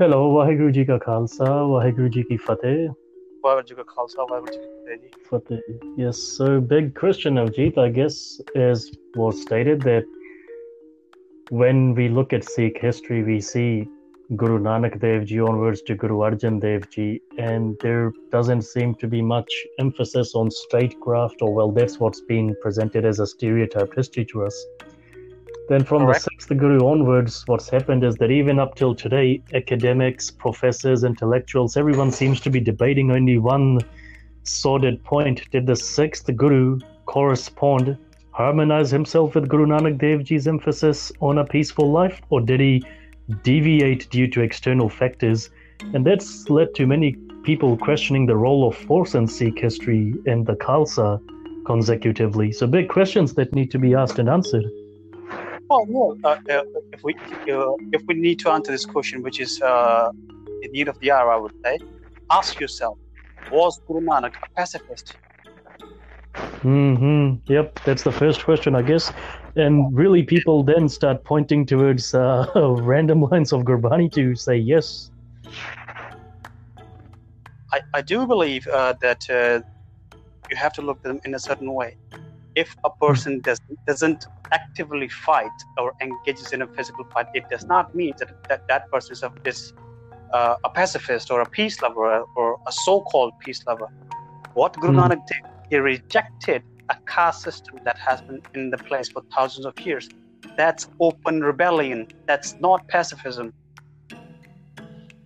Hello Waheguru ji ਕਾ ਖਾਲਸਾ ਵਾਹਿਗੁਰੂ ਜੀ ਕੀ ਫਤਿਹ ਵਾਹਿਗੁਰੂ ਜੀ ਕਾ ਖਾਲਸਾ ਵਾਹਿਗੁਰੂ ਜੀ ਕੀ ਫਤਿਹ ਜੀ Fateh. Yes, so big Christian Avjit, I guess, is was stated that when we look at Sikh history, we see Guru Nanak Dev Ji onwards to Guru Arjan Dev Ji, and there doesn't seem to be much emphasis on statecraft, or well, that's what's been presented as a stereotyped history to us. Then from Correct. the sixth Guru onwards, what's happened is that even up till today, academics, professors, intellectuals, everyone seems to be debating only one sordid point. Did the sixth Guru correspond, harmonize himself with Guru Nanak Dev Ji's emphasis on a peaceful life, or did he deviate due to external factors? And that's led to many people questioning the role of force in Sikh history and the Khalsa consecutively. So, big questions that need to be asked and answered. Oh no, uh, uh, if we uh, if we need to answer this question, which is uh, the need of the hour, I would say, ask yourself: Was Guru Nanak a pacifist? hmm Yep, that's the first question, I guess. And really, people then start pointing towards uh, random lines of Gurbani to say yes. I, I do believe uh, that uh, you have to look at them in a certain way. If a person does, doesn't actively fight or engages in a physical fight, it does not mean that that, that person is, a, is uh, a pacifist or a peace lover or, a so-called peace lover. What Guru Hmm. Nanak did, he rejected a caste system that has been in the place for thousands of years. That's open rebellion. That's not pacifism.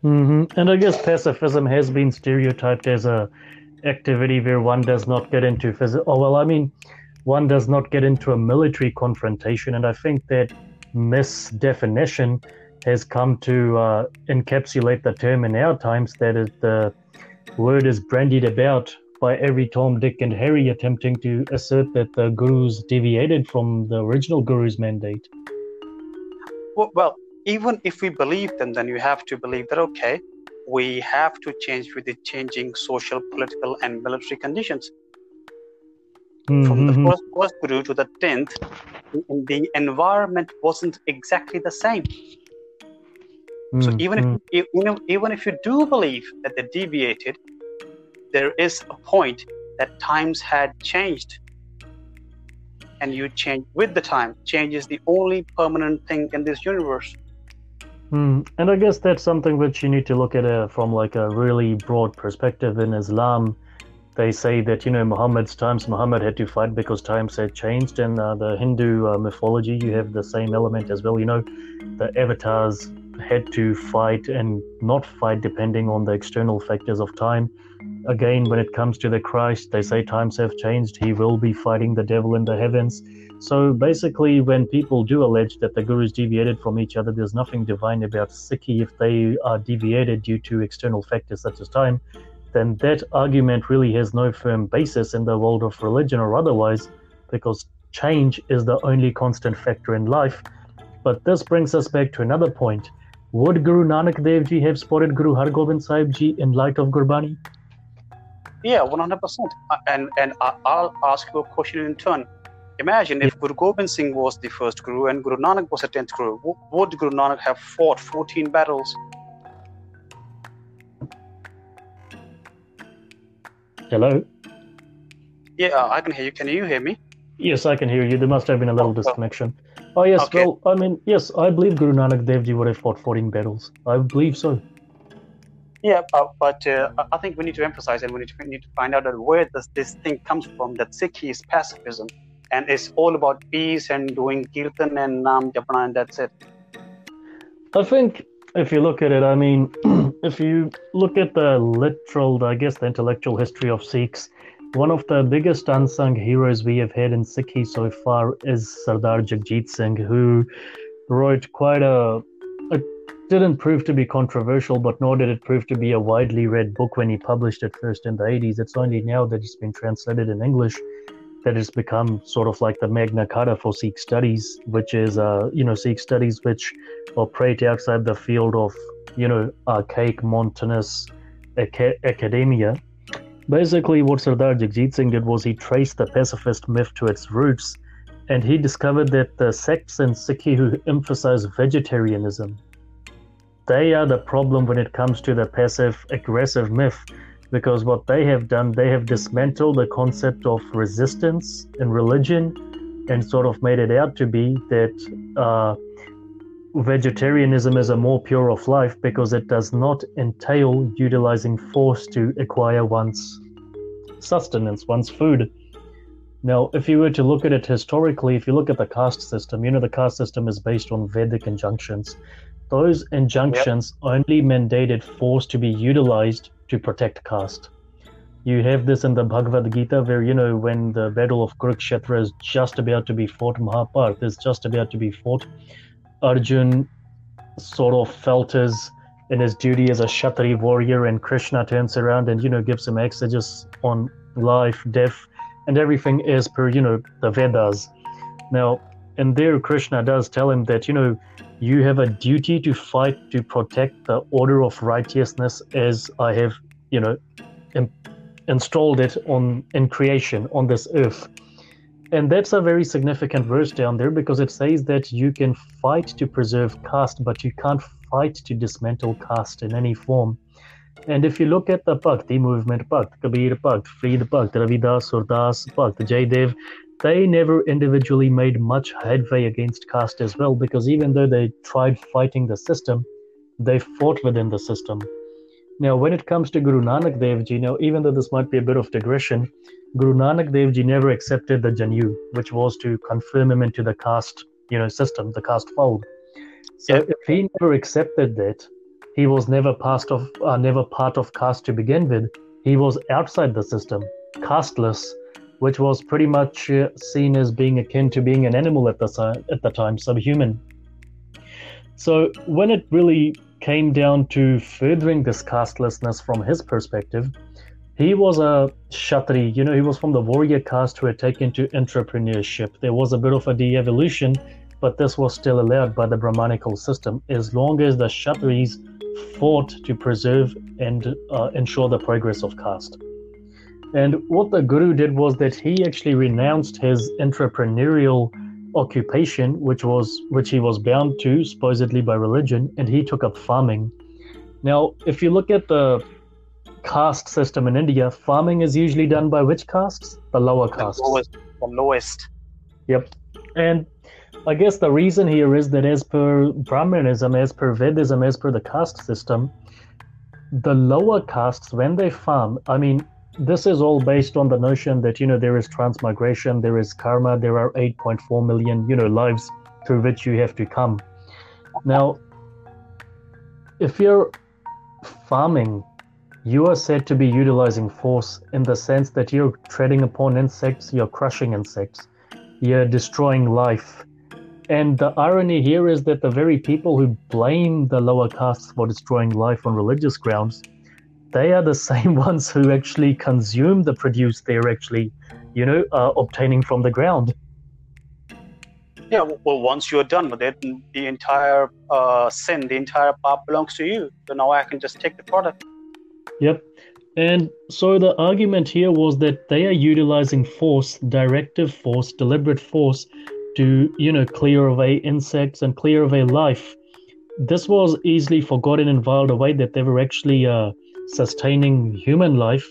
hmm And I guess pacifism has been stereotyped as a activity where one does not get into physical. Oh well, I mean, one does not get into a military confrontation, and I think that misdefinition has come to uh, encapsulate the term in our times. That the word is brandied about by every Tom, Dick, and Harry attempting to assert that the gurus deviated from the original guru's mandate. Well, well, even if we believe them, then you have to believe that okay, we have to change with the changing social, political, and military conditions. From the Mhm. first, first guru to the tenth, the- the environment wasn't exactly the same. So Mm, even mm. if you know, even if you do believe that they deviated, there is a point that times had changed, and you change with the time. Change is the only permanent thing in this universe. Hmm. And I guess that's something which you need to look at uh, from like a really broad perspective. In Islam, they say that you know Muhammad's times Muhammad had to fight because times had changed. and uh, the Hindu uh, mythology, you have the same element as well. You know, the avatars had to fight and not fight depending on the external factors of time. Again, when it comes to the Christ, they say times have changed. He will be fighting the devil in the heavens. So basically, when people do allege that the gurus deviated from each other, there's nothing divine about Sikhi if they are deviated due to external factors such as time, then that argument really has no firm basis in the world of religion or otherwise, because change is the only constant factor in life. But this brings us back to another point. Would Guru Nanak Dev Ji have spotted Guru Hargobind Sahib Ji in light of Gurbani? Yeah, one hundred percent. Uh, and and I'll ask you a question in turn. Imagine if Guru Gobind Singh was the first Guru and Guru Nanak was the tenth Guru. Would Guru Nanak have fought fourteen battles? Hello? Yeah, I can hear you. Can you hear me? Yes, I can hear you. There must have been a little Oh, disconnection. Oh, yes. Okay. Well, I mean, yes, I believe Guru Nanak Dev Ji would have fought 14 battles. I believe so. Yeah, uh, but uh, I- think we need to emphasize and we need to, we need to find out that where does this thing comes from. That Sikhi is pacifism, and it's all about peace and doing kirtan and nam japana, and that's it. I think if you look at it, I mean, if you look at the literal, I guess, the intellectual history of Sikhs, one of the biggest unsung heroes we have had in Sikhi so far is Sardar Jagjit Singh, who wrote quite a. It didn't prove to be controversial, but nor did it prove to be a widely read book when he published it first in the 80s. It's only now that it's been translated in English that it's become sort of like the Magna Carta for Sikh studies, which is, uh, you know, Sikh studies which operate outside the field of, you know, archaic mountainous aca- academia. Basically, what Sardar Jagjit Singh did was he traced the pacifist myth to its roots, and he discovered that the sects in Sikhi who emphasize vegetarianism they are the problem when it comes to the passive aggressive myth because what they have done, they have dismantled the concept of resistance in religion and sort of made it out to be that uh, vegetarianism is a more pure of life because it does not entail utilizing force to acquire one's sustenance, one's food. Now, if you were to look at it historically, if you look at the caste system, you know the caste system is based on Vedic injunctions. Those injunctions yep. only mandated force to be utilized to protect caste. You have this in the Bhagavad Gita, where you know when the battle of Kurukshetra is just about to be fought, Mahabharata is just about to be fought. Arjun sort of felt his in his duty as a Kshatri warrior, and Krishna turns around and you know gives him exegesis on life, death, and everything as per you know the Vedas. Now, and there Krishna does tell him that you know you have a duty to fight to protect the order of righteousness as I have you know installed it on in creation on this earth. And that's a very significant verse down there because it says that you can fight to preserve caste, but you can't fight to dismantle caste in any form. And if you look at the Bhakti movement, Bhakt, Kabir Bhakt, Farid Bhakt, Ravidas, Surdas Bhakt, Jaydev, they never individually made much headway against caste as well because even though they tried fighting the system, they fought within the system. Now, when it comes to Guru Nanak Dev Ji, now even though this might be a bit of digression, Guru Nanak Dev Ji never accepted the Janeu, which was to confirm him into the caste, you know, system, the caste fold. So if he never accepted that, he was never part of, uh, never part of caste to begin with. He was outside the system, casteless, which was pretty much uh, seen as being akin to being an animal at the at the time, subhuman. So when it really came down to furthering this castelessness from his perspective, he was a Kshatri, you know, he was from the warrior caste who had taken to entrepreneurship. There was a bit of a de evolution, but this was still allowed by the Brahmanical system as long as the Kshatris fought to preserve and uh, ensure the progress of caste. And what the Guru did was that he actually renounced his entrepreneurial occupation, which was which he was bound to supposedly by religion, and he took up farming. Now, if you look at the caste system in India, farming is usually done by which castes? The lower castes. The lowest. The lowest. Yep. And I guess the reason here is that as per Brahmanism, as per Vedism, as per the caste system, the lower castes, when they farm, I mean, this is all based on the notion that you know there is transmigration, there is karma, there are 8.4 million you know lives through which you have to come. Now, if you're farming, you are said to be utilizing force in the sense that you're treading upon insects, you're crushing insects, you're destroying life. And the irony here is that the very people who blame the lower castes for destroying life on religious grounds they are the same ones who actually consume the produce they're actually, you know, uh, obtaining from the ground. Yeah, well, once you're done with it, the entire uh, sin, the entire paap belongs to you. So now I can just take the product. Yep. And so the argument here was that they are utilizing force, directive force, deliberate force, to you know clear away insects and clear away life. This was easily forgotten and filed away that they were actually uh, sustaining human life,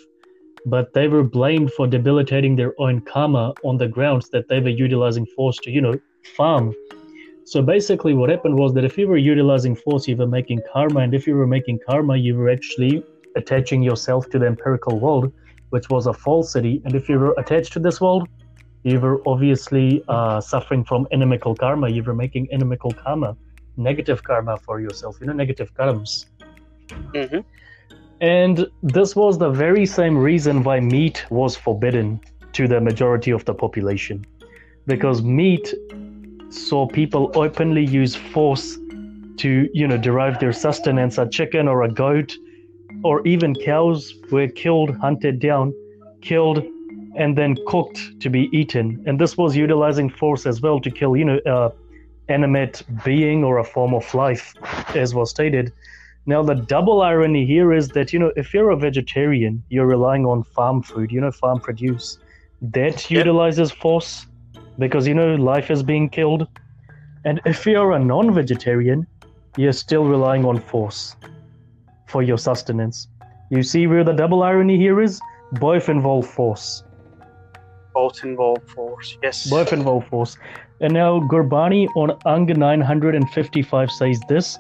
but they were blamed for debilitating their own karma on the grounds that they were utilizing force to, you know, farm. So basically, what happened was that if you were utilizing force, you were making karma, and if you were making karma, you were actually attaching yourself to the empirical world, which was a falsity. And if you were attached to this world, you were obviously uh, suffering from inimical karma. You were making inimical karma, negative karma for yourself, you know, negative karmas. Mm-hmm. And this was the very same reason why meat was forbidden to the majority of the population. Because meat saw people openly use force to, you know, derive their sustenance. A chicken or a goat or even cows were killed, hunted down, killed, and then cooked to be eaten. And this was utilizing force as well to kill, you know, a animate being or a form of life, as was stated. Now, the double irony here is that, you know, if you're a vegetarian, you're relying on farm food, you know, farm produce. That yep. utilizes force because, you know, life is being killed. And if you're a non vegetarian, you're still relying on force for your sustenance. You see where the double irony here is? Both involve force. Both involve force, yes. Both involve force. And now Gurbani on Ang 955 says this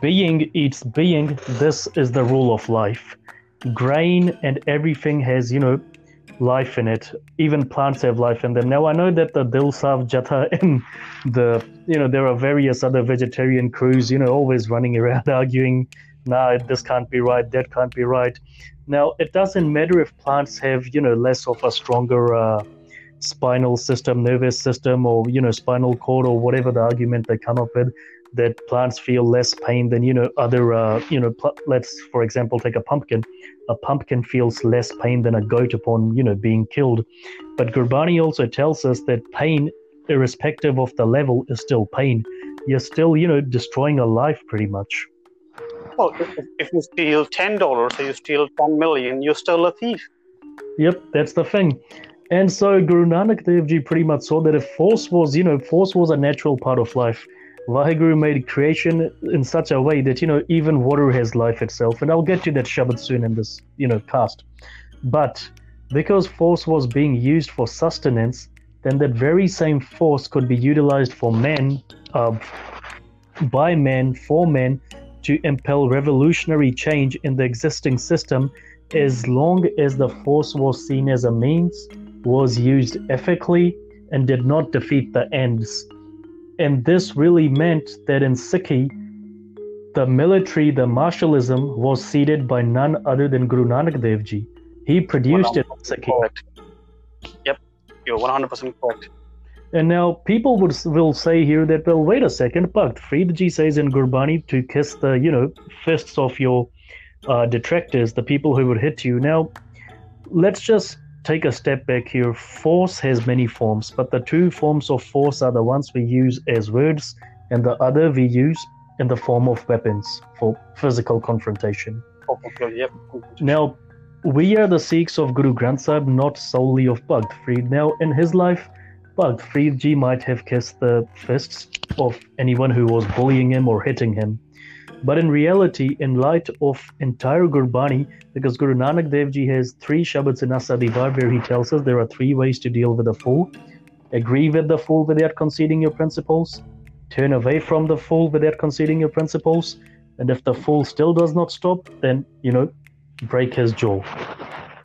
Being eats being, this is the rule of life. Grain and everything has, you know, life in it. Even plants have life in them. Now I know that the Dil Saaf Jatha and the you know there are various other vegetarian crews you know always running around arguing, nah this can't be right, that can't be right. Now it doesn't matter if plants have you know less of a stronger uh, spinal system, nervous system, or you know spinal cord or whatever the argument they come up with that plants feel less pain than you know other uh, you know pl- let's for example take a pumpkin. A pumpkin feels less pain than a goat upon you know being killed. But gurbani also tells us that pain irrespective of the level is still pain. You're still you know destroying a life pretty much. Well if, if you steal $10 or you steal 10 million you're still a thief. Yep that's the thing. And so Guru Nanak Dev Ji pretty much saw that if force was, you know, force was a natural part of life, Vaheguru made creation in such a way that, you know, even water has life itself. And I'll get to that Shabad soon in this, you know, cast. But because force was being used for sustenance, then that very same force could be utilized for men, uh, by men, for men, to impel revolutionary change in the existing system as long as the force was seen as a means, was used ethically, and did not defeat the ends and this really meant that in Sikhi, the military, the martialism was seeded by none other than Guru Nanak Dev Ji. He produced it in Sikhi. Correct. Yep, you're 100% correct. And now people would will say here that well, wait a second, but Ji says in Gurbani to kiss the you know fists of your uh, detractors, the people who would hit you. Now, let's just take a step back here, force has many forms, but the two forms of force are the ones we use as words, and the other we use in the form of weapons for physical confrontation. Okay, yep. Now, we are the Sikhs of Guru Granth Sahib, not solely of Bhagt Farid. Now, in his life, Bhagt Farid ji might have kissed the fists of anyone who was bullying him or hitting him. But in reality, in light of entire Gurbani, because Guru Nanak Dev Ji has three Shabads in Asa di Var where he tells us there are three ways to deal with a fool. Agree with the fool without conceding your principles. Turn away from the fool without conceding your principles. And if the fool still does not stop, then, you know, break his jaw.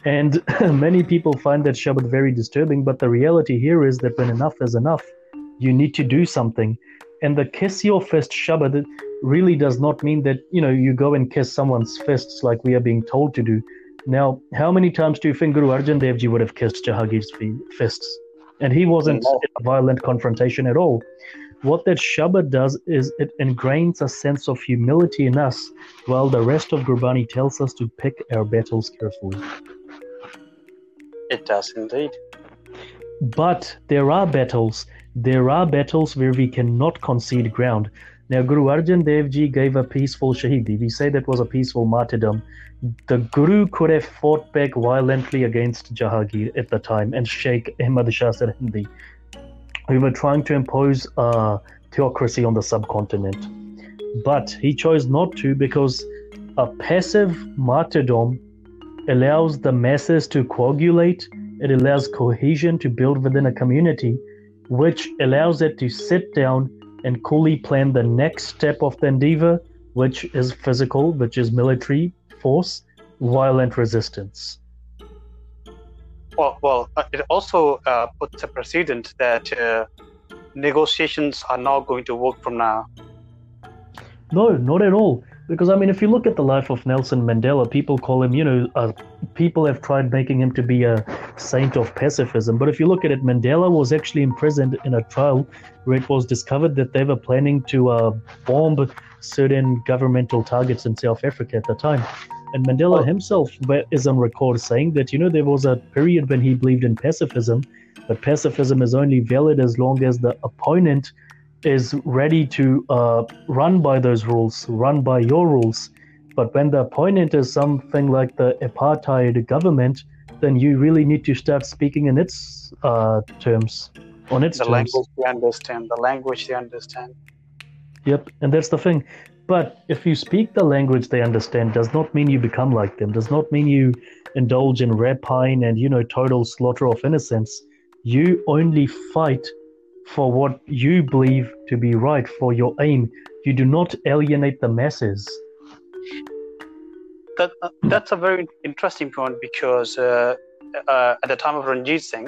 And many people find that Shabad very disturbing, but the reality here is that when enough is enough, you need to do something. And the kiss your fist Shabad really does not mean that you know you go and kiss someone's fists like we are being told to do. Now, how many times do you think Guru Arjan Dev Ji would have kissed Jahangir's fists? And he wasn't in a violent confrontation at all. What that Shabad does is it ingrains a sense of humility in us, while the rest of Gurbani tells us to pick our battles carefully. It does indeed. But there are battles. There are battles where we cannot concede ground. Now, Guru Arjan Dev Ji gave a peaceful Shahidi. We say that was a peaceful martyrdom. The Guru could have fought back violently against Jahangir at the time and Sheikh Ahmad Shah Sirhindi. We were trying to impose a theocracy on the subcontinent. But he chose not to because a passive martyrdom allows the masses to coagulate, it allows cohesion to build within a community, which allows it to sit down and coolly plan the next step of the endeavor, which is physical, which is military force, violent resistance. Well, well, uh, it also uh, puts a precedent that uh, negotiations are not going to work from now. No, not at all. Because I mean, if you look at the life of Nelson Mandela, people call him, you know, uh, people have tried making him to be a saint of pacifism. But if you look at it, Mandela was actually imprisoned in a trial where it was discovered that they were planning to uh, bomb certain governmental targets in South Africa at the time. And Mandela himself is on record saying that, you know, there was a period when he believed in pacifism, but pacifism is only valid as long as the opponent is ready to uh, run by those rules, run by your rules. But when the opponent is something like the apartheid government, then you really need to start speaking in its uh, terms, on its the terms. language they understand, the language they understand. Yep, and that's the thing. But if you speak the language they understand, does not mean you become like them. Does not mean you indulge in rapine and you know total slaughter of innocence. You only fight for what you believe to be right for your aim. You do not alienate the masses. That, uh, that's a very interesting point because uh, uh, at the time of Ranjit Singh,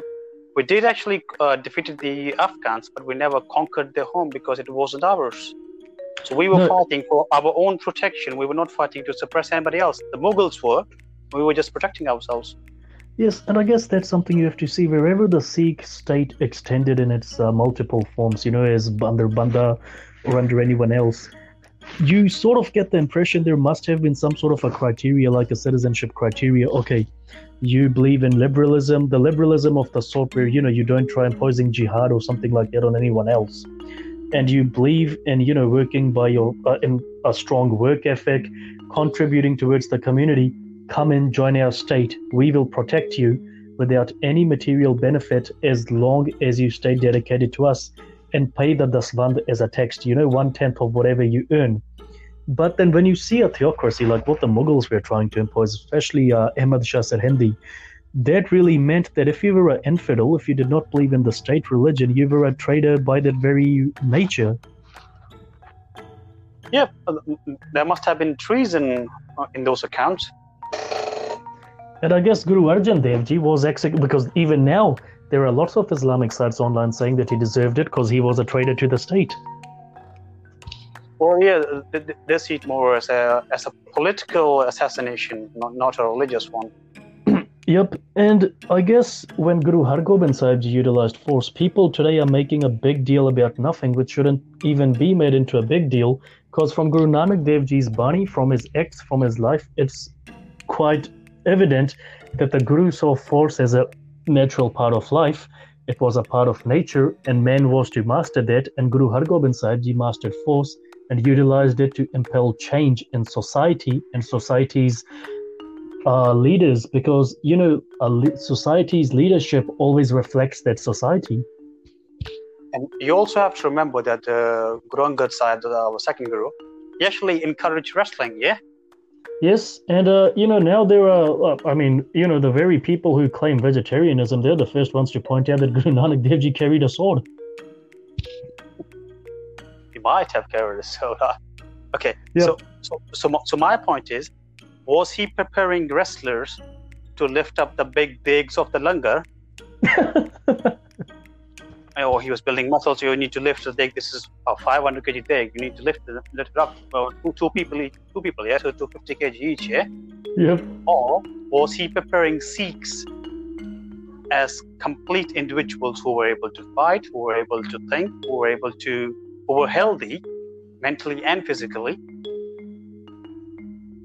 we did actually uh, defeated the Afghans, but we never conquered their home because it wasn't ours. So we were no. fighting for our own protection. We were not fighting to suppress anybody else. The Mughals were. We were just protecting ourselves. Yes, and I guess that's something you have to see wherever the Sikh state extended in its uh, multiple forms, you know, as under Banda or under anyone else, you sort of get the impression there must have been some sort of a criteria, like a citizenship criteria. Okay, you believe in liberalism, the liberalism of the sort where, you know, you don't try imposing jihad or something like that on anyone else. And you believe in, you know, working by your, uh, in a strong work ethic, contributing towards the community Come and join our state. We will protect you without any material benefit as long as you stay dedicated to us and pay the dasband as a tax, you know, one tenth of whatever you earn. But then when you see a theocracy like what the Mughals were trying to impose, especially uh, Ahmad Shah Sirhindi, that really meant that if you were an infidel, if you did not believe in the state religion, you were a traitor by that very nature. Yeah, there must have been treason in those accounts. And I guess Guru Arjan Dev Ji was executed because even now there are lots of Islamic sites online saying that he deserved it because he was a traitor to the state. Well, yeah, they see it more as a as a political assassination, not not a religious one. yep, and I guess when Guru Hargobind Sahib Ji utilized force, people today are making a big deal about nothing, which shouldn't even be made into a big deal. Because from Guru Nanak Dev Ji's Bani, from his ex, from his life, it's quite evident that the Guru saw force as a natural part of life. It was a part of nature, and man was to master that. And Guru Hargobind Sahib Ji mastered force and utilized it to impel change in society and society's uh, leaders, because you know, le- society's leadership always reflects that society. And you also have to remember that uh, Guru Angad Sahib, our second Guru, he actually encouraged wrestling. Yeah, Yes, and uh, you know now there are. Uh, I mean, you know, the very people who claim vegetarianism, they're the first ones to point out that Guru Nanak Dev Ji carried a sword. He might have carried a sword. Okay, yeah. so so so so my point is, was he preparing wrestlers to lift up the big digs of the langar? or he was building muscles. You need to lift the dig. This is a 500 kg dig. You need to lift it, lift it up. Well, two, two people, two people, yeah, so 250 kg each, yeah. Yep. Or was he preparing Sikhs as complete individuals who were able to fight, who were able to think, who were able to, who were healthy, mentally and physically?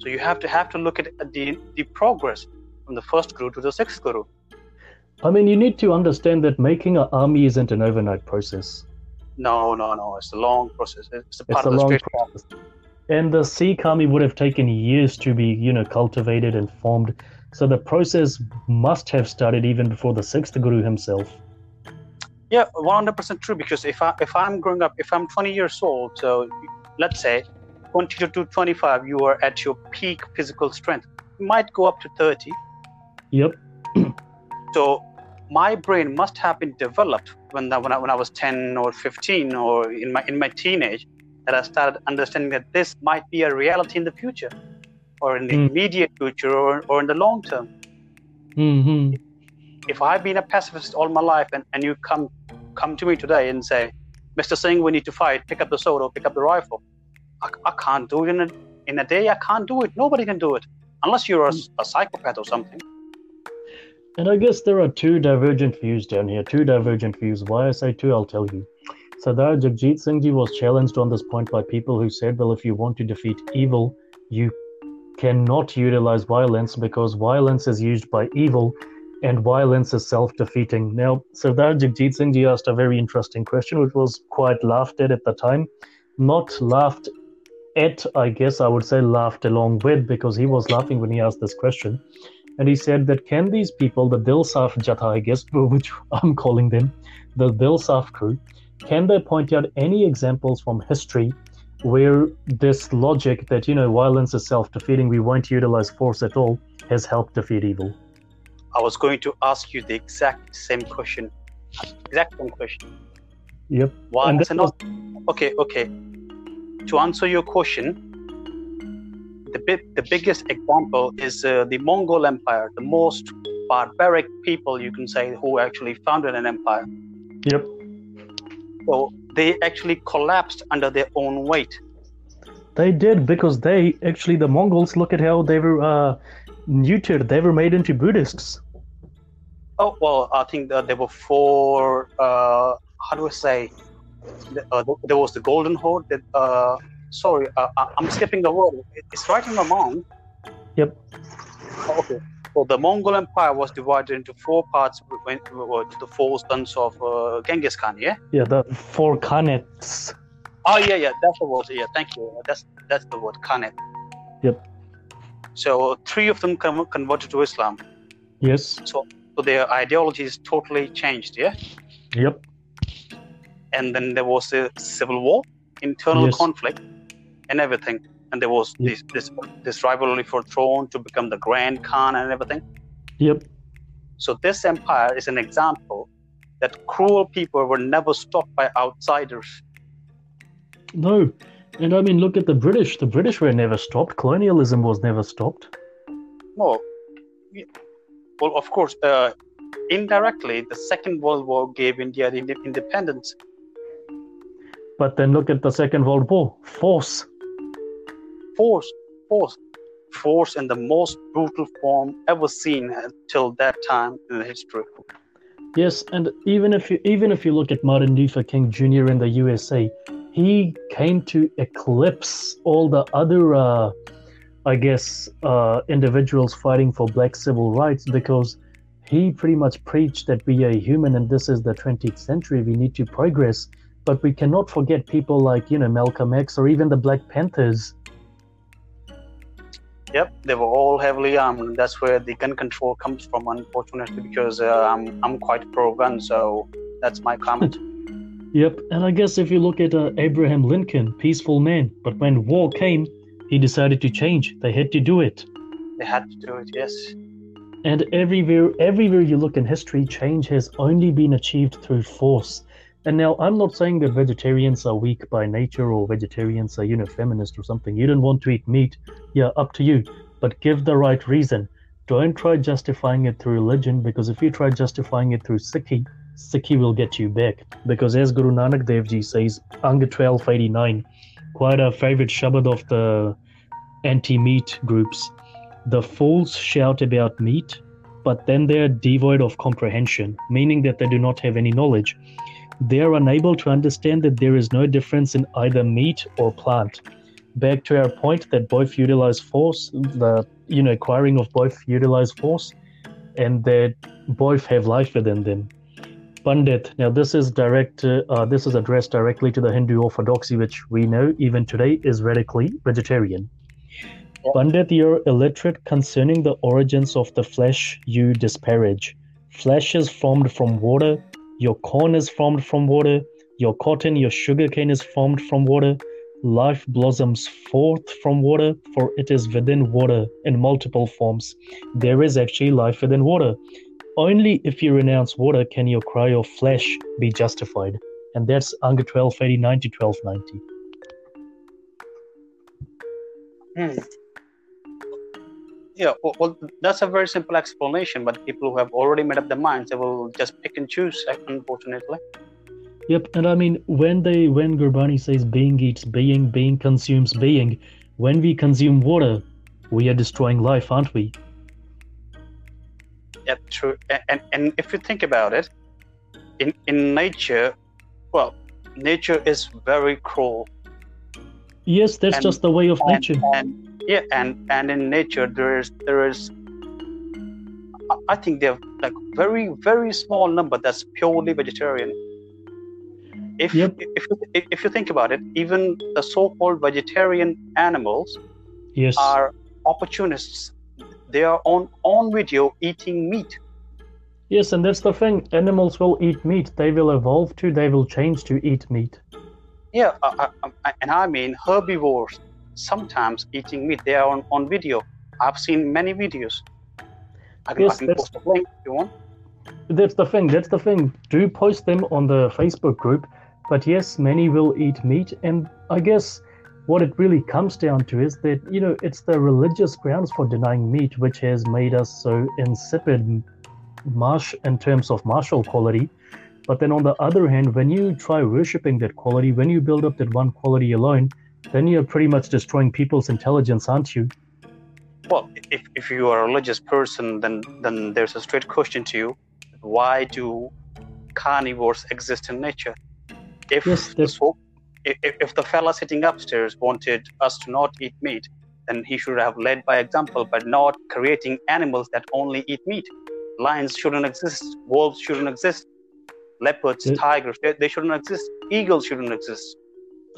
So you have to have to look at the the progress from the first guru to the sixth guru. I mean, you need to understand that making an army isn't an overnight process. No, no, no. It's a long process. It's a part it's of a the long process. And the Sikh army would have taken years to be, you know, cultivated and formed. So the process must have started even before the sixth Guru himself. Yeah, one hundred percent true. Because if I if I'm growing up, if I'm twenty years old, so let's say twenty to twenty five, you are at your peak physical strength. You might go up to thirty. Yep. so my brain must have been developed when, when, I, when I was 10 or 15 or in my, in my teenage that I started understanding that this might be a reality in the future or in the mm. immediate future or, or in the long term. Mm-hmm. If I've been a pacifist all my life and, and you come come to me today and say, Mr. Singh, we need to fight, pick up the sword or pick up the rifle, I, I can't do it in a, in a day. I can't do it. Nobody can do it unless you're a, a psychopath or something. And I guess there are two divergent views down here, two divergent views. Why I say two, I'll tell you. Sardar Jagjit Singh Ji was challenged on this point by people who said, well, if you want to defeat evil, you cannot utilize violence because violence is used by evil and violence is self defeating. Now, Sardar Jagjit Singh Ji asked a very interesting question, which was quite laughed at at the time. Not laughed at, I guess I would say laughed along with, because he was laughing when he asked this question and he said that can these people, the Dilsaf Jatha, I guess, which I'm calling them, the Dilsaf crew, can they point out any examples from history where this logic that you know violence is self-defeating, we won't utilize force at all, has helped defeat evil. I was going to ask you the exact same question. Exact same question. Yep. Why? And I that said, no, okay, okay. To answer your question, the bi- the biggest example is uh, the Mongol Empire, the most barbaric people you can say who actually founded an empire. Yep. So they actually collapsed under their own weight. They did because they actually the Mongols look at how they were uh, neutered. They were made into Buddhists. Oh well, I think that there were four. Uh, how do I say? Uh, there was the Golden Horde. That, uh, sorry, uh, I- I'm skipping the word. It's right in the mind. Yep. Oh, okay. So the Mongol Empire was divided into four parts when, uh, to the four sons of uh, Genghis Khan. Yeah. Yeah, the four Khanates. Oh yeah, yeah, that's the word. Yeah, thank you. That's that's the word, Khanate. Yep. So three of them con- converted to Islam. Yes. So their ideology is totally changed. Yeah. Yep. and then there was a civil war, internal Yes. conflict, and everything. And there was Yep. this, this this rivalry for throne to become the Grand Khan and everything. Yep. So this empire is an example that cruel people were never stopped by outsiders. No. And I mean, look at the British. The British were never stopped. Colonialism was never stopped. No, well, of course, uh, indirectly, the Second World War gave India the independence. But then look at the Second World War. Force. Force, force, force in the most brutal form ever seen until that time in history. Yes, and even if you even if you look at Martin Luther King Jr. in the USA, he came to eclipse all the other, uh, I guess, uh, individuals fighting for black civil rights because he pretty much preached that we are human and this is the 20th century. We need to progress, but we cannot forget people like you know Malcolm X or even the Black Panthers. Yep, they were all heavily armed. That's where the gun control comes from, unfortunately, because uh, I'm I'm quite pro-gun, so that's my comment. Yep, and I guess if you look at uh, Abraham Lincoln, peaceful man, but when war came, he decided to change. They had to do it. they had to do it. Yes. And everywhere, everywhere you look in history, change has only been achieved through force. And now, I'm not saying that vegetarians are weak by nature or vegetarians are, you know, feminist or something. You don't want to eat meat. Yeah, up to you. But give the right reason. Don't try justifying it through religion because if you try justifying it through Sikhi, Sikhi will get you back. Because as Guru Nanak Dev Ji says, Anga 1289, quite a favorite Shabad of the anti meat groups. The fools shout about meat, but then they are devoid of comprehension, meaning that they do not have any knowledge. They are unable to understand that there is no difference in either meat or plant. Back to our point that both utilize force, the you know acquiring of both utilize force, and that both have life within them. Pandit. Now this is direct. Uh, uh, this is addressed directly to the Hindu orthodoxy, which we know even today is radically vegetarian. Yeah. Pandit, you're illiterate concerning the origins of the flesh you disparage. Flesh is formed from water. Your corn is formed from water. Your cotton, your sugarcane is formed from water. Life blossoms forth from water, for it is within water in multiple forms. There is actually life within water. Only if you renounce water can your cry of flesh be justified. And that's Anga 1289 to 1290. Hmm. Yeah, well, well, that's a very simple explanation, but people who have already made up their minds, they will just pick and choose, eh, unfortunately. Yep, and I mean when they when Gurbani says being eats being, being consumes being, when we consume water, we are destroying life, aren't we? Yeah, true. And, and if you think about it, in, in nature, well, nature is very cruel. Yes, that's And- just the way of and, nature. and yeah, and and in nature there is there is I- think there are like very very small number that's purely vegetarian. If Yep. if you, if you think about it, even the so-called vegetarian animals Yes. are opportunists. They are on on video eating meat. Yes, and that's the thing. Animals will eat meat. They will evolve to, they will change to eat meat. Yeah, uh, uh, uh, and I mean herbivores sometimes eating meat. They are on, on video. I've seen many videos. I can, Yes, I can that's- post a link if you want. That's the thing. That's the thing. Do post them on the Facebook group. But yes, many will eat meat, and I guess what it really comes down to is that you know it's the religious grounds for denying meat which has made us so insipid, marsh in terms of martial quality. But then on the other hand, when you try worshipping that quality, when you build up that one quality alone, then you're pretty much destroying people's intelligence, aren't you? Well, if, if you are a religious person, then then there's a straight question to you: Why do carnivores exist in nature? If Yes, the so, if, if the fella sitting upstairs wanted us to not eat meat, then he should have led by example by not creating animals that only eat meat. Lions shouldn't exist. Wolves shouldn't exist. Leopards, tigers, they, they shouldn't exist. Eagles shouldn't exist.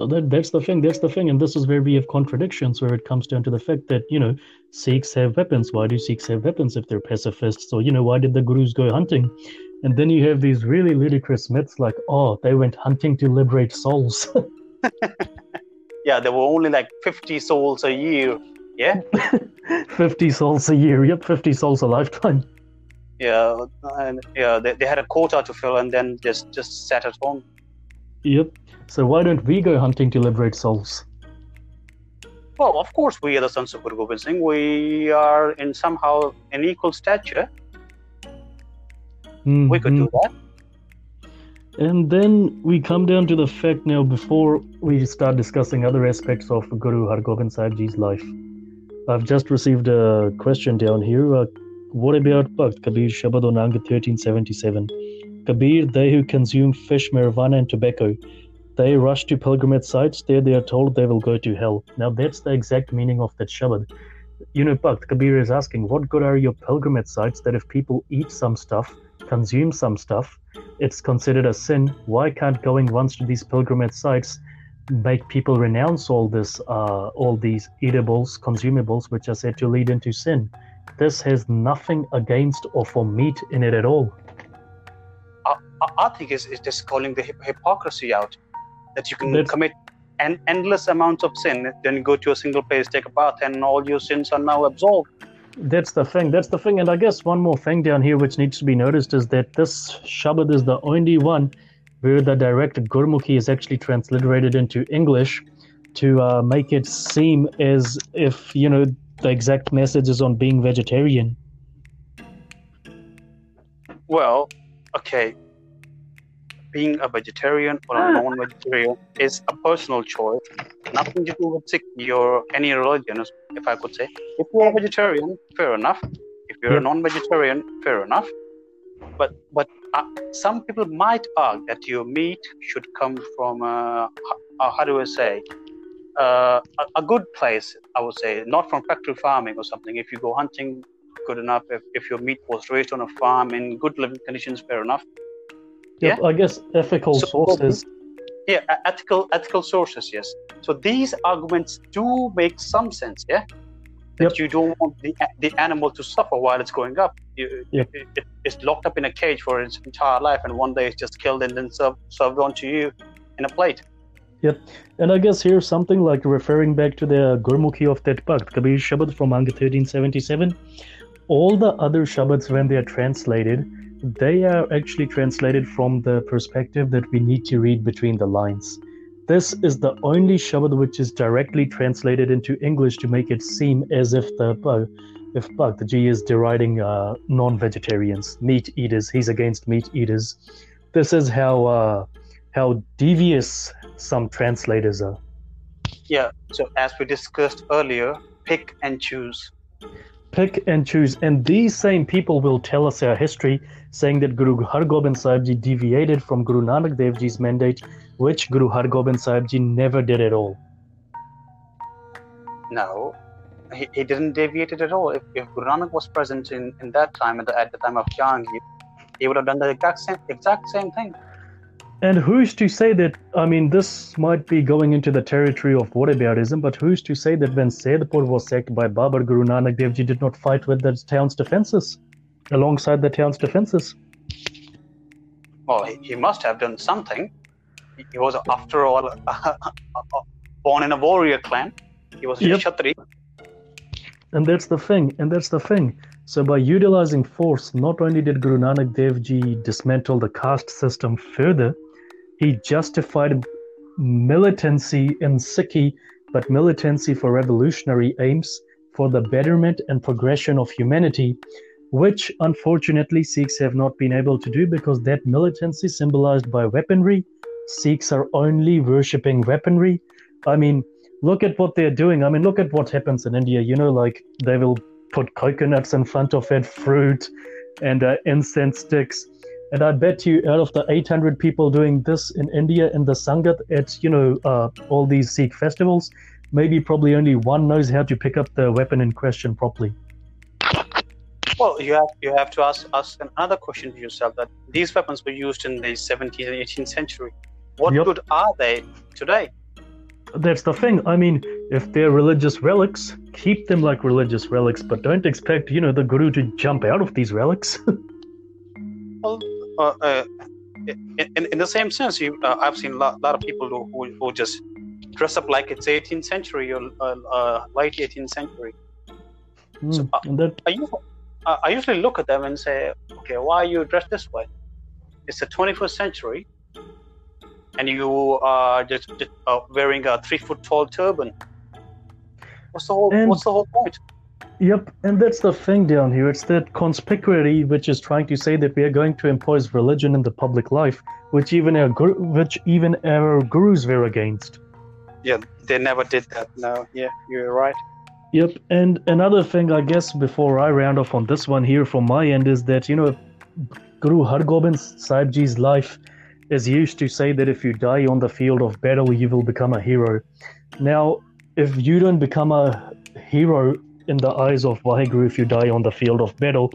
So that, that's the thing. That's the thing, and this is where we have contradictions, where it comes down to the fact that you know Sikhs have weapons. Why do Sikhs have weapons if they're pacifists? Or you know, why did the gurus go hunting? And then you have these really ludicrous myths like, oh, they went hunting to liberate souls. Yeah, there were only like 50 souls a year. Yeah. 50 souls a year. Yep, 50 souls a lifetime. Yeah, and yeah, they, they had a quota to fill and then just just sat at home. Yep. So why don't we go hunting to liberate souls? Well, of course, we are the sons of Guru Gobind Singh. We are in somehow an equal stature. We could do that. And then we come down to the fact now, before we start discussing other aspects of Guru Hargobind Sahib Ji's life. I've just received a question down here. Uh, what about Bhakt Kabir Shabad on Ang 1377? Kabir, they who consume fish, marijuana, and tobacco, they rush to pilgrimage sites. There they are told they will go to hell. Now, that's the exact meaning of that Shabad. You know, Bhakt Kabir is asking, what good are your pilgrimage sites that if people eat some stuff, consume some stuff, it's considered a sin. Why can't going once to these pilgrimage sites make people renounce all this, uh, all these eatables, consumables, which are said to lead into sin? This has nothing against or for meat in it at all. I, I think it's, it's just calling the hypocrisy out that you can That's- commit an endless amounts of sin, then go to a single place, take a bath, and all your sins are now absolved. That's the thing. That's the thing. And I guess one more thing down here which needs to be noticed is that this Shabad is the only one where the direct Gurmukhi is actually transliterated into English to uh, make it seem as if, you know, the exact message is on being vegetarian. Well, okay. Being a vegetarian or a non-vegetarian is a personal choice, nothing to do with or any religion, if I could say. If you're a vegetarian, fair enough. If you're a non-vegetarian, fair enough. But but uh, some people might argue that your meat should come from uh, uh, how do I say uh, a, a good place. I would say not from factory farming or something. If you go hunting, good enough. If, if your meat was raised on a farm in good living conditions, fair enough. Yep, I guess ethical So- sources. Yeah, ethical ethical sources. Yes. So these arguments do make some sense. Yeah. That Yep. you don't want the the animal to suffer while it's growing up. You, Yep. it, it, it's locked up in a cage for its entire life, and one day it's just killed and then served served onto you in a plate. Yep. And I guess here's something like referring back to the Gurmukhi of that Bhakt, Kabir Shabad from Anga 1377. All the other Shabads, when they are translated, they are actually translated from the perspective that we need to read between the lines. This is the only Shabad which is directly translated into English to make it seem as if the uh, if Bhakt Ji is deriding uh, non-vegetarians, meat eaters. He's against meat eaters. This is how uh, how devious some translators are. Yeah. So as we discussed earlier, pick and choose. Pick and choose. And these same people will tell us our history, saying that Guru Hargobind Sahib Ji deviated from Guru Nanak Dev Ji's mandate, which Guru Hargobind Sahib Ji never did at all. No, he, he didn't deviate it at all. If, if Guru Nanak was present in, in that time, at the, at the time of Jahangir, he would have done the exact same, exact same thing. And who's to say that? I mean, this might be going into the territory of whataboutism, but who's to say that when Saidpur was sacked by Babar, Guru Nanak Dev Ji did not fight with the town's defenses, alongside the town's defenses? Well, he, he must have done something. he was after all born in a warrior clan. He was a Yep. Kshatri. And that's the thing. And that's the thing. So by utilizing force, not only did Guru Nanak Dev Ji dismantle the caste system further, he justified militancy in Sikhi, but militancy for revolutionary aims for the betterment and progression of humanity, which unfortunately Sikhs have not been able to do because that militancy symbolized by weaponry, Sikhs are only worshipping weaponry. I mean, look at what they're doing. I mean, look at what happens in India. You know, like they will put coconuts in front of it, fruit, and uh, incense sticks. And I bet you, out of the 800 people doing this in India in the Sangat at you know uh, all these Sikh festivals, maybe probably only one knows how to pick up the weapon in question properly. Well, you have you have to ask ask another question to yourself that these weapons were used in the 17th and 18th century. What Yep. good are they today? That's the thing. I mean, if they're religious relics, keep them like religious relics, but don't expect you know the guru to jump out of these relics. Well, in, in, in the same sense, you, uh, I've seen a lot, lot of people who, who, who just dress up like it's 18th century or uh, uh, late 18th century. Hmm, and that I, usually, uh, I usually look at them and say, okay, why are you dressed this way? It's the 21st century, and you are just, just uh, wearing a three foot tall turban. What's the whole? And- what's the whole point? Yep, and that's the thing down here. It's that conspicuity which is trying to say that we are going to impose religion in the public life, which even our guru, which even our gurus were against. Yeah, they never did that. No, yeah, you're right. Yep, and another thing, I guess, before I round off on this one here from my end is that you know, Guru Hargobind Sahib Ji's life is used to say that if you die on the field of battle, you will become a hero. Now, if you don't become a hero in the eyes of Vaheguru if you die on the field of battle,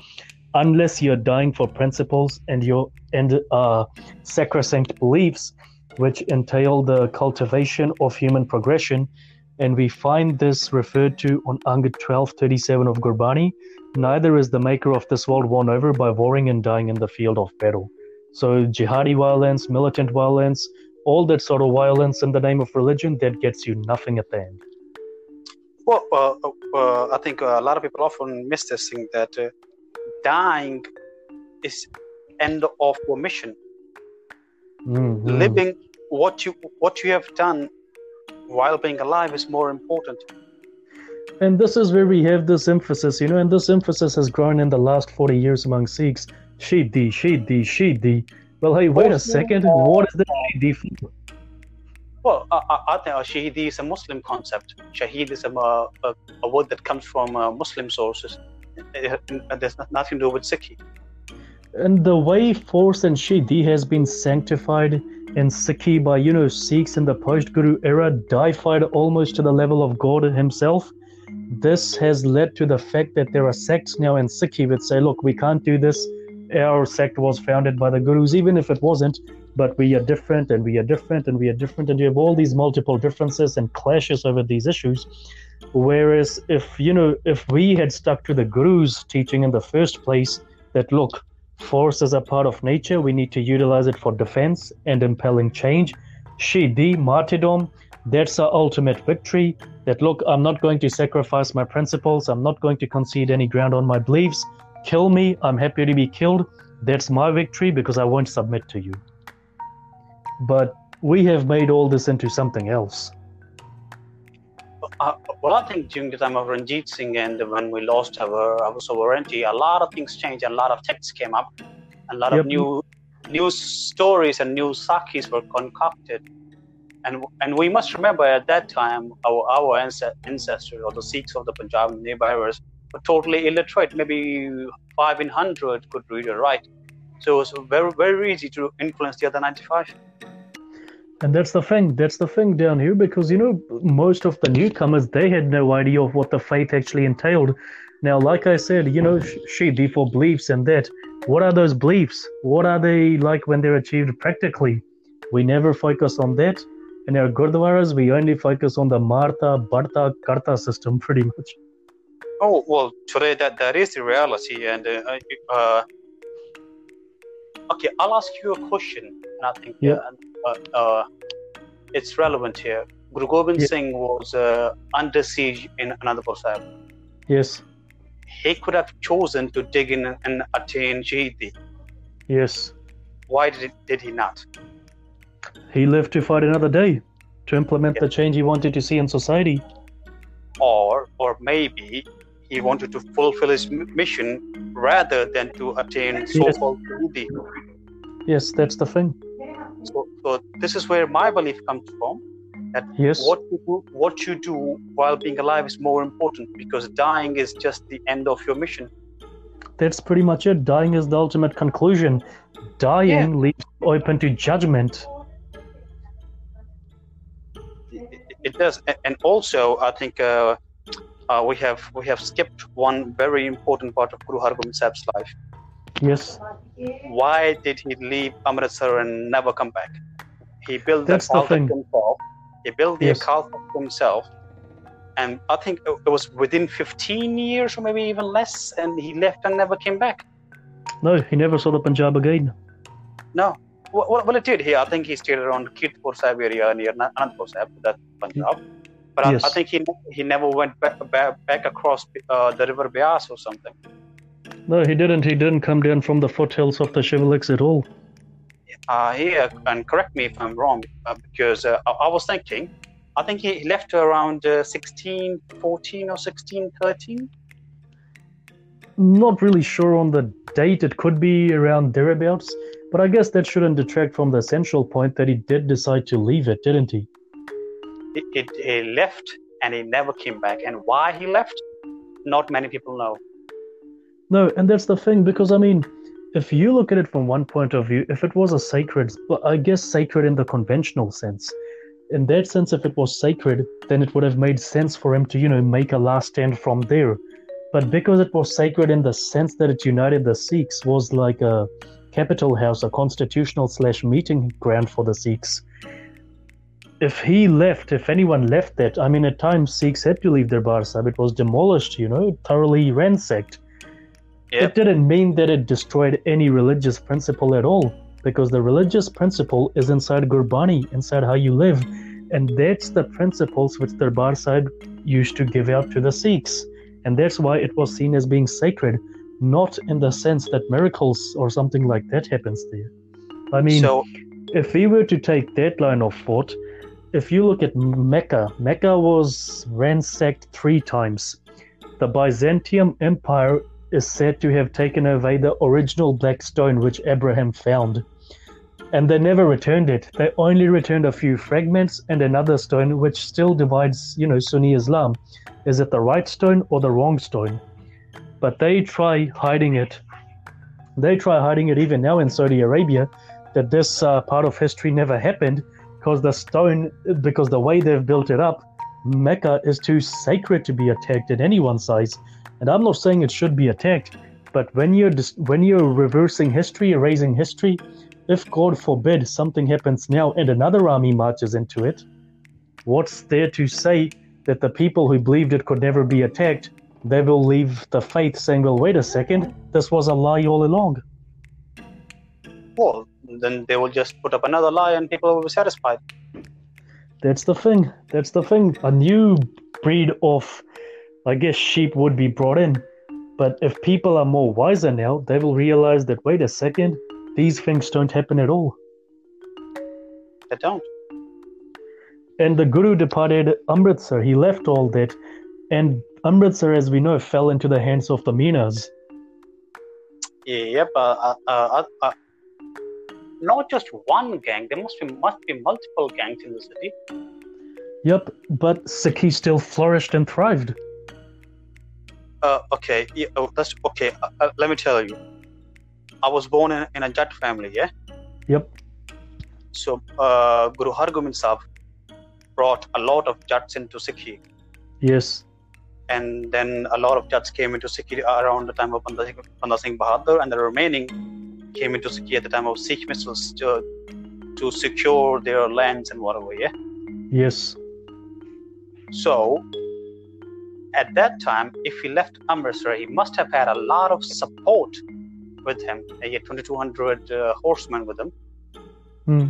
unless you're dying for principles and your and uh, sacrosanct beliefs, which entail the cultivation of human progression, and we find this referred to on Ang 1237 of Gurbani. Neither is the maker of this world won over by warring and dying in the field of battle. So, jihadi violence, militant violence, all that sort of violence in the name of religion, that gets you nothing at the end. Well, uh, uh, I think uh, a lot of people often miss this thing that uh, dying is end of your mission. Mhm. Living what you what you have done while being alive is more important. And this is where we have this emphasis, you know, and this emphasis has grown in the last 40 years among Sikhs. Shahidi, Shahidi, Shahidi. Well, hey, wait a second. What is the Shahidi for? Well, I, I, I think uh, Shahidi is a Muslim concept. Shaheed is a, uh, a, a word that comes from uh, Muslim sources. It, it, there's not- nothing to do with Sikhi. And the way force and Shahidi has been sanctified in Sikhi by, you know, Sikhs in the post Guru era, deified almost to the level of God himself, this has led to the fact that there are sects now in Sikhi that say, look, we can't do this. Our sect was founded by the Gurus, even if it wasn't, but we are different and we are different and we are different. And you have all these multiple differences and clashes over these issues. Whereas if, you know, if we had stuck to the Gurus' teaching in the first place, that look, Force is a part of nature. We need to utilize it for defense and impelling change. Shahidi, martyrdom, that's our ultimate victory. That look, I'm not going to sacrifice my principles. I'm not going to concede any ground on my beliefs. Kill me. I'm happy to be killed. That's my victory because I won't submit to you. But we have made all this into something else. Uh, well, I think during the time of Ranjit Singh and when we lost our, our sovereignty, a lot of things changed. A lot of texts came up. A lot Yep. of new new stories and new sakis were concocted. And, and we must remember at that time, our, our ancestors or the Sikhs of the Punjab and areas were totally illiterate. Maybe five in hundred could read or write. So it was very, very easy to influence the other 95. And that's the thing. That's the thing down here because you know most of the newcomers they had no idea of what the faith actually entailed. Now, like I said, you know, she Shahidi for beliefs and that. What are those beliefs? What are they like when they're achieved practically? We never focus on that. In our gurdwaras, we only focus on the Martha, Bharta, Karta system, pretty much. Oh well, today that that is the reality, and uh, uh, okay, I'll ask you a question, and I think Yeah. uh, uh, uh, it's relevant here. Guru Gobind Yeah. Singh was uh, under siege in Anandpur Sahib. Yes, He could have chosen to dig in and attain Shahidi. yes. Why did, did he not? He lived to fight another day to implement the change he wanted to see in society. Or, or maybe he wanted to fulfill his mission rather than to attain so-called Shahidi. Yes, that's the thing. So, so this is where my belief comes from. That Yes, what you do, what you do while being alive is more important because dying is just the end of your mission. that's pretty much it. Dying is the ultimate conclusion. Dying leaves open to judgment. It, it- it does, and also I think uh, uh, we have we have skipped one very important part of Guru Hargobind Sahib's life. Yes, Why did he leave Amritsar and never come back? He built That's the Akal himself. He built the Yes. Akal himself, and I think it was within 15 years or maybe even less, and he left and never came back. no, he never saw the Punjab again. No. Well, well, well, it did here. I think he stayed around Kiratpur Sahib area near Na- Anandpur Sahib, that's Punjab. But I, Yes. I think he he never went back, back, back across uh, the river Beas or something. No, he didn't. He didn't come down from the foothills of the Shivaliks at all. Uh, here, and correct me if I'm wrong, uh, because uh, I, I was thinking, I think he left around uh, 16, 14 or 16, 13. Not really sure on the date. It could be around thereabouts. But I guess that shouldn't detract from the essential point that he did decide to leave it, didn't he? He, he, he left and he never came back. And why he left, not many people know. No, and that's the thing, because I mean, if you look at it from one point of view, if it was a sacred, I guess sacred in the conventional sense, in that sense, if it was sacred, then it would have made sense for him to, you know, make a last stand from there. But because it was sacred in the sense that it united the Sikhs, was like a capital house, a constitutional slash meeting ground for the Sikhs. If he left, if anyone left that, I mean, at times Sikhs had to leave Darbar Sahib. It was demolished, you know, thoroughly ransacked. Yep. It didn't mean that it destroyed any religious principle at all, because the religious principle is inside Gurbani, inside how you live, and that's the principles which the Darbar Sahib used to give out to the Sikhs, and that's why it was seen as being sacred, not in the sense that miracles or something like that happens there. I mean, so, if we were to take that line of thought, if you look at Mecca, Mecca was ransacked three times. The Byzantium Empire is said to have taken away the original black stone which Abraham found. And they never returned it. They only returned a few fragments and another stone which still divides, you know, Sunni Islam. Is it the right stone or the wrong stone? But they try hiding it. They try hiding it even now in Saudi Arabia that this uh, part of history never happened because the stone, because the way they've built it up, Mecca is too sacred to be attacked in anyone's size. And I'm not saying it should be attacked, but when you're dis- when you're reversing history, erasing history, if God forbid something happens now and another army marches into it, what's there to say that the people who believed it could never be attacked, they will leave the faith saying, well, wait a second, this was a lie all along. well, then they will just put up another lie and people will be satisfied. That's the thing. That's the thing. A new breed of, I guess, sheep would be brought in. But if people are more wiser now, they will realize that, wait a second, these things don't happen at all. They don't. And the Guru departed Amritsar. He left all that. And Amritsar, as we know, fell into the hands of the Minas. Yeah, yep. Uh, uh, uh, uh, not just one gang. There must be must be multiple gangs in the city. Yep, but Sikhi still flourished and thrived. Uh, okay. Yeah, oh, that's okay. Uh, uh, let me tell you. I was born in, in a Jat family. Yeah. Yep. So uh, Guru Hargobind Sahib brought a lot of Jats into Sikhi, Yes. and then a lot of Jats came into Sikhi around the time of Banda Singh, Banda Singh Bahadur, and the remaining came into Sikhi at the time of Sikh misls to, to secure their lands and whatever. Yeah. Yes. So, at that time, if he left Amritsar, he must have had a lot of support with him. He had 2,200 uh, horsemen with him. Hmm.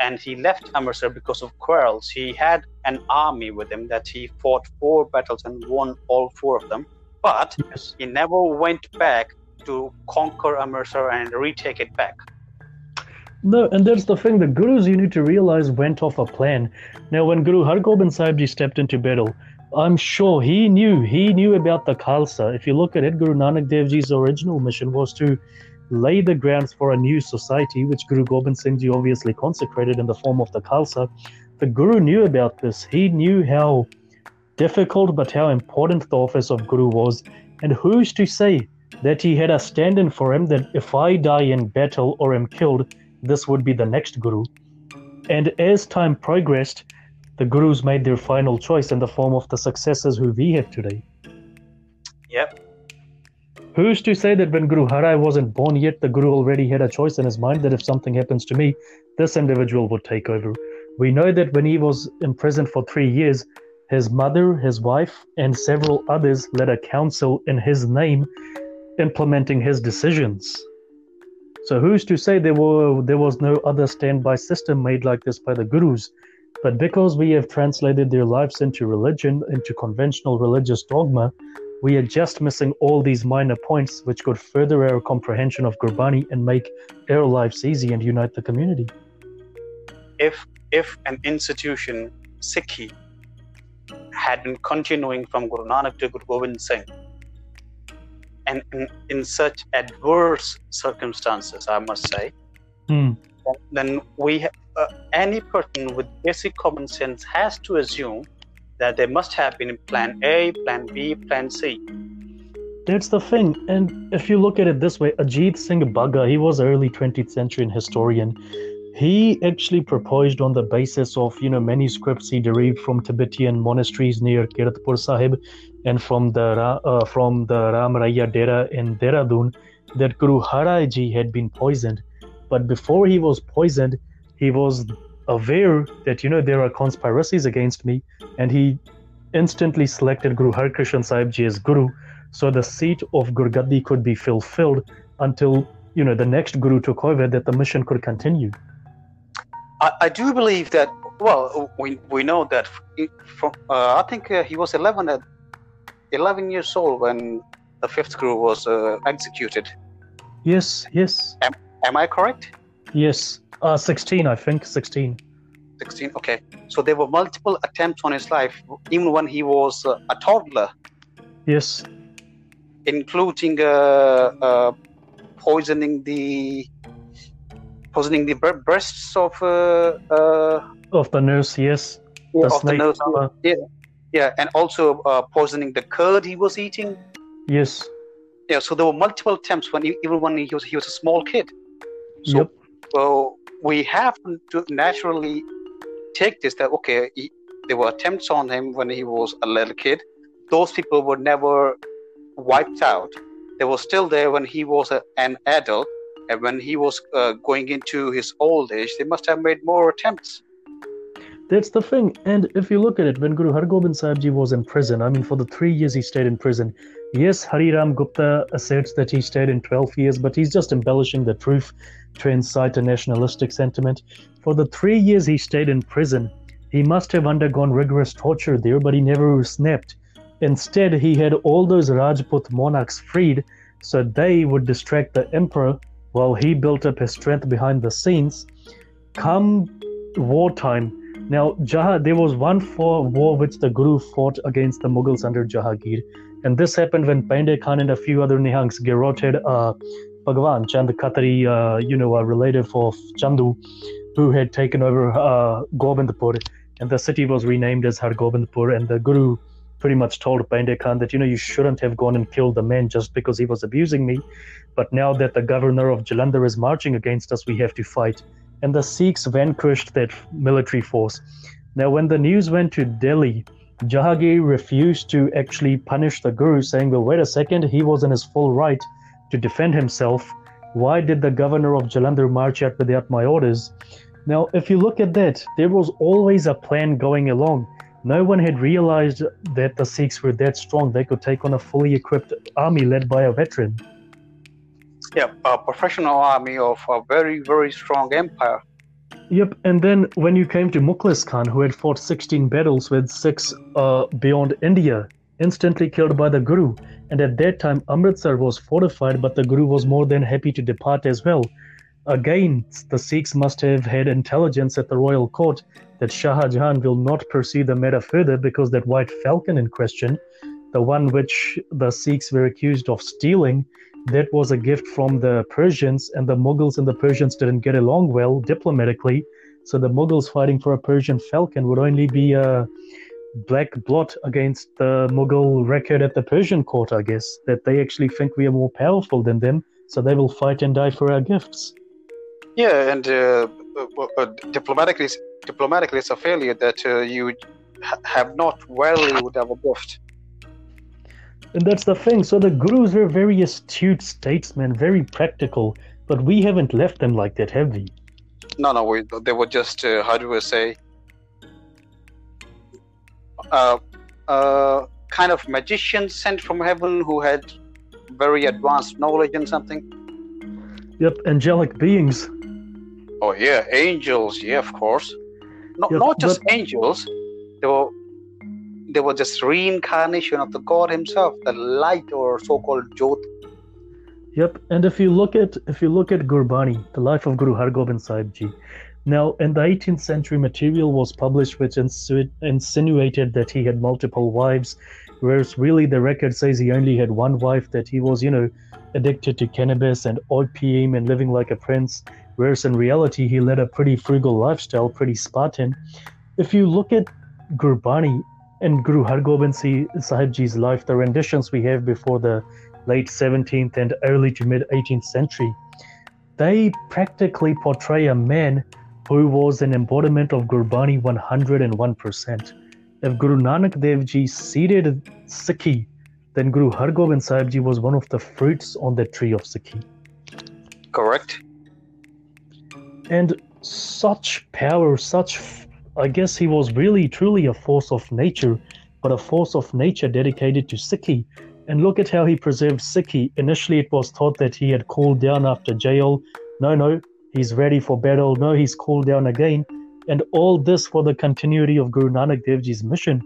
And he left Amritsar because of quarrels. He had an army with him that he fought four battles and won all four of them. But Yes. he never went back to conquer Amritsar and retake it back. No, and that's the thing. The gurus you need to realize went off a plan. Now, when Guru Hargobind Sahib Ji stepped into battle, I'm sure he knew he knew about the Khalsa. If you look at it, Guru Nanak Dev Ji's original mission was to lay the grounds for a new society, which Guru Gobind Singh Ji obviously consecrated in the form of the Khalsa. The Guru knew about this. He knew how difficult but how important the office of Guru was. And who's to say that he had a stand in for him that if I die in battle or am killed, this would be the next guru. And as time progressed, the gurus made their final choice in the form of the successors who we have today. Yep. Who's to say that when Guru Har Rai wasn't born yet, the guru already had a choice in his mind that if something happens to me, this individual would take over? We know that when he was imprisoned for three years, his mother, his wife, and several others led a council in his name implementing his decisions. So who's to say there were there was no other standby system made like this by the gurus? But because we have translated their lives into religion, into conventional religious dogma, we are just missing all these minor points which could further our comprehension of Gurbani and make our lives easy and unite the community. If if an institution, Sikhi, had been continuing from Guru Nanak to Guru Gobind Singh, and in, in such adverse circumstances, I must say, Hmm. then we uh, any person with basic common sense has to assume that there must have been plan A, plan B, plan C. That's the thing. And if you look at it this way, Ajit Singh Bagga, he was an early 20th century historian. He actually proposed on the basis of, you know, manuscripts he derived from Tibetan monasteries near Kiratpur Sahib and from the uh, from the Ram Rai Dera in Dehradun that Guru Har Rai Ji had been poisoned. But before he was poisoned, he was aware that, you know, there are conspiracies against me. And he instantly selected Guru Harkrishan Sahib Ji as Guru so the seat of Gurgaddi could be fulfilled until you know the next guru took over that the mission could continue I, I do believe that. Well, we, we know that from uh, I think uh, he was 11 at 11 years old when the fifth guru was uh, executed. yes yes Am I correct? yes uh 16 i think 16 16. Okay. So there were multiple attempts on his life, even when he was uh, a toddler, yes including uh, uh, poisoning the poisoning the breasts of uh, uh, of the nurse yes the of the nurse. uh, Yeah, and also uh, poisoning the curd he was eating. yes Yeah, so there were multiple attempts when he, even when he was he was a small kid. So, yep so we have to naturally take this that okay, he, there were attempts on him when he was a little kid. Those people were never wiped out. They were still there when he was a, an adult, and when he was uh, going into his old age, they must have made more attempts. That's the thing. And if you look at it, when Guru Hargobind Sahib Ji was in prison, I mean, for the three years he stayed in prison, yes, Hari Ram Gupta asserts that he stayed in 12 years, but he's just embellishing the truth to incite a nationalistic sentiment. For the three years he stayed in prison, he must have undergone rigorous torture there, but he never snapped. Instead, he had all those Rajput monarchs freed so they would distract the emperor while he built up his strength behind the scenes. Come wartime, now, Jah, there was one war which the Guru fought against the Mughals under Jahangir, and this happened when Pandey Khan and a few other Nihangs garroted uh, Bhagwan Chand Khatri, uh, you know, a relative of Chandu, who had taken over uh, Govindpur, and the city was renamed as Hargovindpur, and the Guru pretty much told Pandey Khan that, you know, you shouldn't have gone and killed the man just because he was abusing me, but now that the governor of Jalandhar is marching against us, we have to fight and the Sikhs vanquished that military force. Now, when the news went to Delhi, Jahangir refused to actually punish the Guru, saying, Well, wait a second, he was in his full right to defend himself. Why did the governor of Jalandhar march out without my orders? Now, if you look at that, there was always a plan going along. No one had realized that the Sikhs were that strong they could take on a fully equipped army led by a veteran. Yeah, a professional army of a very, very strong empire. Yep, and then when you came to Mukhlis Khan, who had fought 16 battles with six uh, beyond India, instantly killed by the Guru. And at that time, Amritsar was fortified, but the Guru was more than happy to depart as well. Again, the Sikhs must have had intelligence at the royal court that Shah Jahan will not pursue the matter further because that white falcon in question, the one which the Sikhs were accused of stealing, that was a gift from the Persians, and the Mughals and the Persians didn't get along well diplomatically. So the Mughals fighting for a Persian falcon would only be a black blot against the Mughal record at the Persian court, I guess, that they actually think we are more powerful than them, so they will fight and die for our gifts. Yeah, and uh, uh, uh diplomatically, diplomatically, it's a failure that uh, you have not valued our gift. And that's the thing. So the gurus were very astute statesmen, very practical, but we haven't left them like that, have we? No, no, we, they were just, uh, how do we say, uh, uh, kind of magicians sent from heaven who had very advanced knowledge and something. Yep, angelic beings. Oh yeah, angels. Yeah, of course. Not yep, not just but... angels. They were they were just reincarnation of the God Himself, the light or so-called Jyot. Yep, and if you look at if you look at Gurbani, the life of Guru Hargobind Sahib Ji, now in the 18th century, material was published which insinuated that he had multiple wives, whereas really the record says he only had one wife, that he was, you know, addicted to cannabis and opium and living like a prince, whereas in reality he led a pretty frugal lifestyle, pretty Spartan. If you look at Gurbani, in Guru Hargobind Sahib Ji's life, the renditions we have before the late 17th and early to mid 18th century, they practically portray a man who was an embodiment of Gurbani 101%. If Guru Nanak Dev Ji seeded Sikhi, then Guru Hargobind Sahib Ji was one of the fruits on the tree of Sikhi. Correct. And such power, such I guess he was really truly a force of nature, but a force of nature dedicated to Sikhi. And look at how he preserved Sikhi. Initially, it was thought that he had cooled down after jail. No, no, he's ready for battle. No, he's cooled down again. And all this for the continuity of Guru Nanak Dev Ji's mission.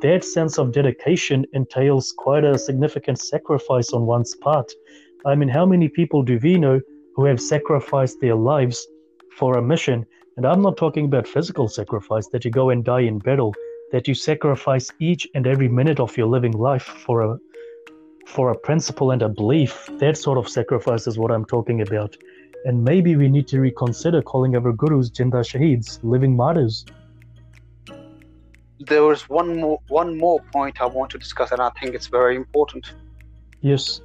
That sense of dedication entails quite a significant sacrifice on one's part. I mean, how many people do we know who have sacrificed their lives for a mission and I'm not talking about physical sacrifice, that you go and die in battle, that you sacrifice each and every minute of your living life for a for a principle and a belief. That sort of sacrifice is what I'm talking about. And maybe we need to reconsider calling our gurus Jinda Shaheeds, living martyrs. There was one more one more point I want to discuss, and I think it's very important. Yes.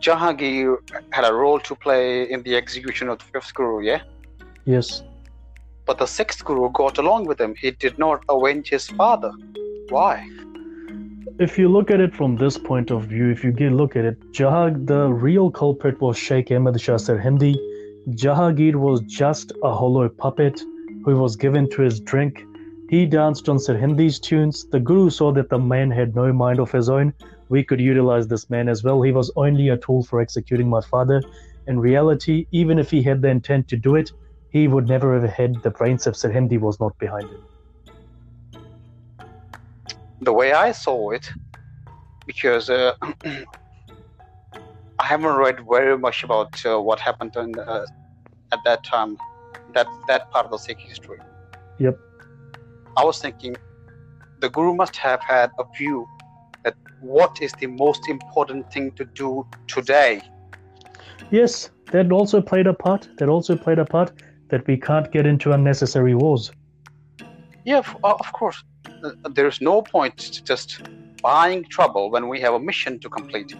Jahangir had a role to play in the execution of the fifth guru, yeah? Yes. But the sixth Guru got along with him. He did not avenge his father. Why? If you look at it from this point of view, if you look at it, Jahag, the real culprit was Sheikh Ahmad Shah Sirhindi. Jahangir was just a hollow puppet who was given to his drink. He danced on Sirhindi's tunes. The Guru saw that the man had no mind of his own. We could utilize this man as well. He was only a tool for executing my father. In reality, even if he had the intent to do it, he would never have had the brains if Sirhindi was not behind him. The way I saw it, because uh, I haven't read very much about uh, what happened in, uh, at that time, that that part of the Sikh history. Yep. I was thinking, the Guru must have had a view that what is the most important thing to do today. Yes, that also played a part. That also played a part that we can't get into unnecessary wars. Yeah, uh, of course. Uh, there's no point to just buying trouble when we have a mission to complete.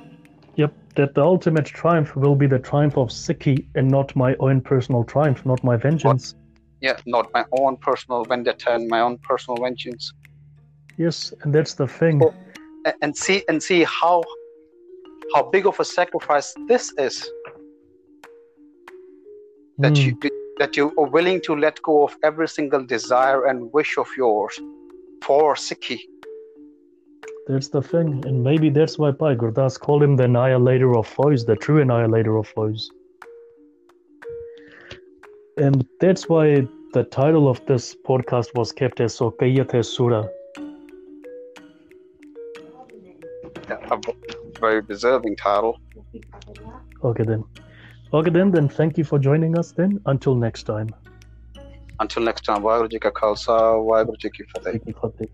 Yep, that the ultimate triumph will be the triumph of Sikhi and not my own personal triumph, not my vengeance. yeah, not my own personal vendetta and my own personal vengeance. Yes, and that's the thing. So, and see and see how how big of a sacrifice this is. That mm. you that you are willing to let go of every single desire and wish of yours for Sikhi. That's the thing, and maybe that's why Bhai Gurdas called him the annihilator of foes, the true annihilator of foes. And that's why the title of this podcast was kept as Sokayate Sura. Yeah, a very deserving title. Okay then. Okay, then, then thank you for joining us then. Until next time. Until next time, Waheguru Ji Ka Khalsa, Waheguru Ji Ki Fateh.